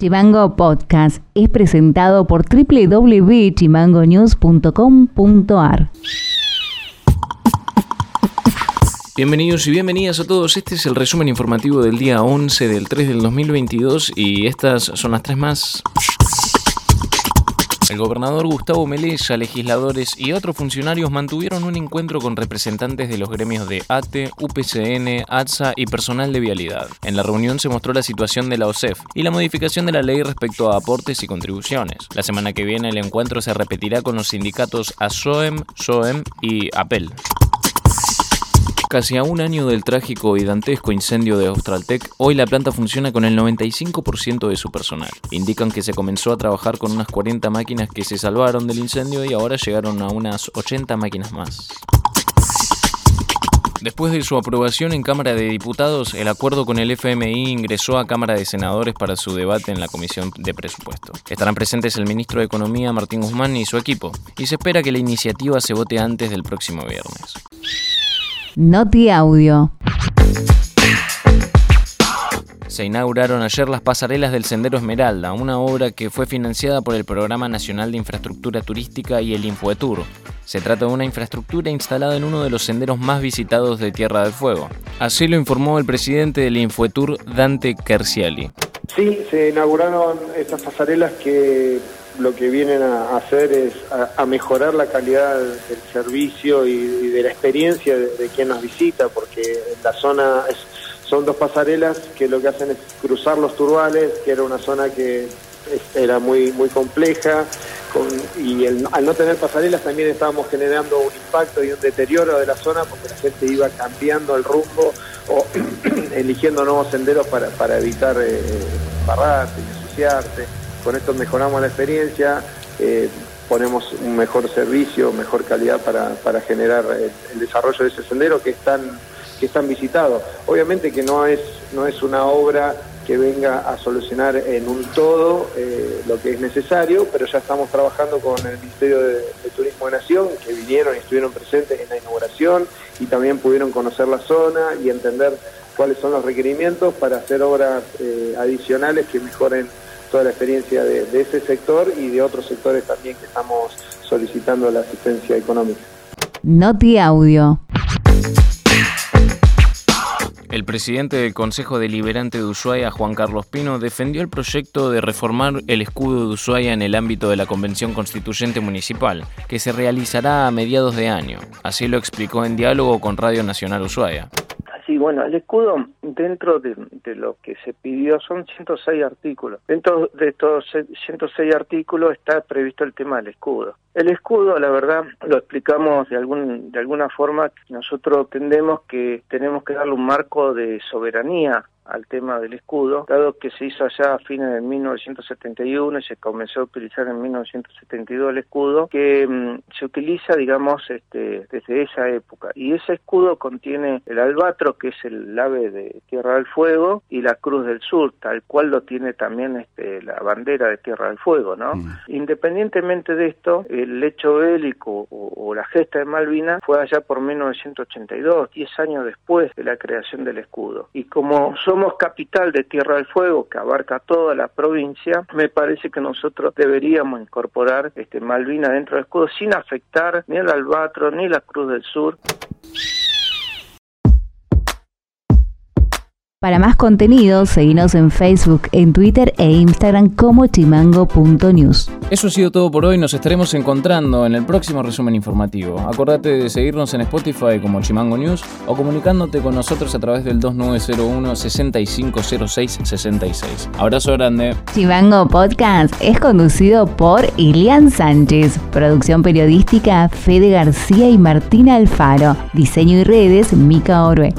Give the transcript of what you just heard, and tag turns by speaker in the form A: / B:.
A: Chimango Podcast es presentado por www.chimangonews.com.ar.
B: Bienvenidos y bienvenidas a todos. Este es el resumen informativo del día 11 del 3 del 2022 y estas son las tres más. El gobernador Gustavo Melella, legisladores y otros funcionarios mantuvieron un encuentro con representantes de los gremios de ATE, UPCN, ATSA y personal de vialidad. En la reunión se mostró la situación de la OSEF y la modificación de la ley respecto a aportes y contribuciones. La semana que viene el encuentro se repetirá con los sindicatos ASOEM, SOEM y APEL. Casi a un año del trágico y dantesco incendio de Australtech, hoy la planta funciona con el 95% de su personal. Indican que se comenzó a trabajar con unas 40 máquinas que se salvaron del incendio y ahora llegaron a unas 80 máquinas más. Después de su aprobación en Cámara de Diputados, el acuerdo con el FMI ingresó a Cámara de Senadores para su debate en la Comisión de Presupuesto. Estarán presentes el ministro de Economía Martín Guzmán y su equipo, y se espera que la iniciativa se vote antes del próximo viernes.
A: Noti Audio.
B: Se inauguraron ayer las pasarelas del Sendero Esmeralda, una obra que fue financiada por el Programa Nacional de Infraestructura Turística y el Infoetour. Se trata de una infraestructura instalada en uno de los senderos más visitados de Tierra del Fuego. Así lo informó el presidente del Infoetour, Dante Carciali.
C: Sí, se inauguraron estas pasarelas que lo que vienen a hacer es a, mejorar la calidad del servicio y, de la experiencia de, quien nos visita, porque la zona son dos pasarelas que lo que hacen es cruzar los turbales, que era una zona que era muy muy compleja y al no tener pasarelas también estábamos generando un impacto y un deterioro de la zona porque la gente iba cambiando el rumbo o eligiendo nuevos senderos para, para evitar eh, barrarse y ensuciarse con esto mejoramos la experiencia, eh, ponemos un mejor servicio, mejor calidad para, generar el, desarrollo de ese sendero que es tan, que es tan. Obviamente que no es, no es una obra que venga a solucionar en un todo eh, lo que es necesario, pero ya estamos trabajando con el Ministerio de, Turismo de Nación, que vinieron y estuvieron presentes en la inauguración y también pudieron conocer la zona y entender cuáles son los requerimientos para hacer obras eh, adicionales que mejoren toda la experiencia de, ese sector y de otros sectores también que estamos solicitando la asistencia económica.
A: Noti Audio.
B: El presidente del Consejo Deliberante de Ushuaia, Juan Carlos Pino, defendió el proyecto de reformar el escudo de Ushuaia en el ámbito de la Convención Constituyente Municipal, que se realizará a mediados de año. Así lo explicó en diálogo con Radio Nacional Ushuaia.
D: Bueno, el escudo dentro de, lo que se pidió son 106 artículos. Dentro de estos 106 artículos está previsto el tema del escudo. El escudo, la verdad, lo explicamos de algún de alguna forma. Nosotros entendemos que tenemos que darle un marco de soberanía al tema del escudo, dado que se hizo allá a fines de 1971 y se comenzó a utilizar en 1972 el escudo, que mm, se utiliza, digamos, este, desde esa época. Y ese escudo contiene el albatro, que es el ave de Tierra del Fuego, y la Cruz del Sur, tal cual lo tiene también este, la bandera de Tierra del Fuego, ¿no? Mm. Independientemente de esto, el hecho bélico o, o la gesta de Malvinas fue allá por 1982, 10 años después de la creación del escudo. Y como somos somos capital de Tierra del Fuego, que abarca toda la provincia, me parece que nosotros deberíamos incorporar este Malvina dentro del escudo sin afectar ni el albatro ni la Cruz del Sur.
A: Para más contenido, seguinos en Facebook, en Twitter e Instagram como chimango.news.
B: Eso ha sido todo por hoy, nos estaremos encontrando en el próximo resumen informativo. Acordate de seguirnos en Spotify como Chimango News o comunicándote con nosotros a través del 2901 650666. Abrazo grande.
A: Chimango Podcast es conducido por Ilian Sánchez, producción periodística Fede García y Martina Alfaro, diseño y redes Mica Orue.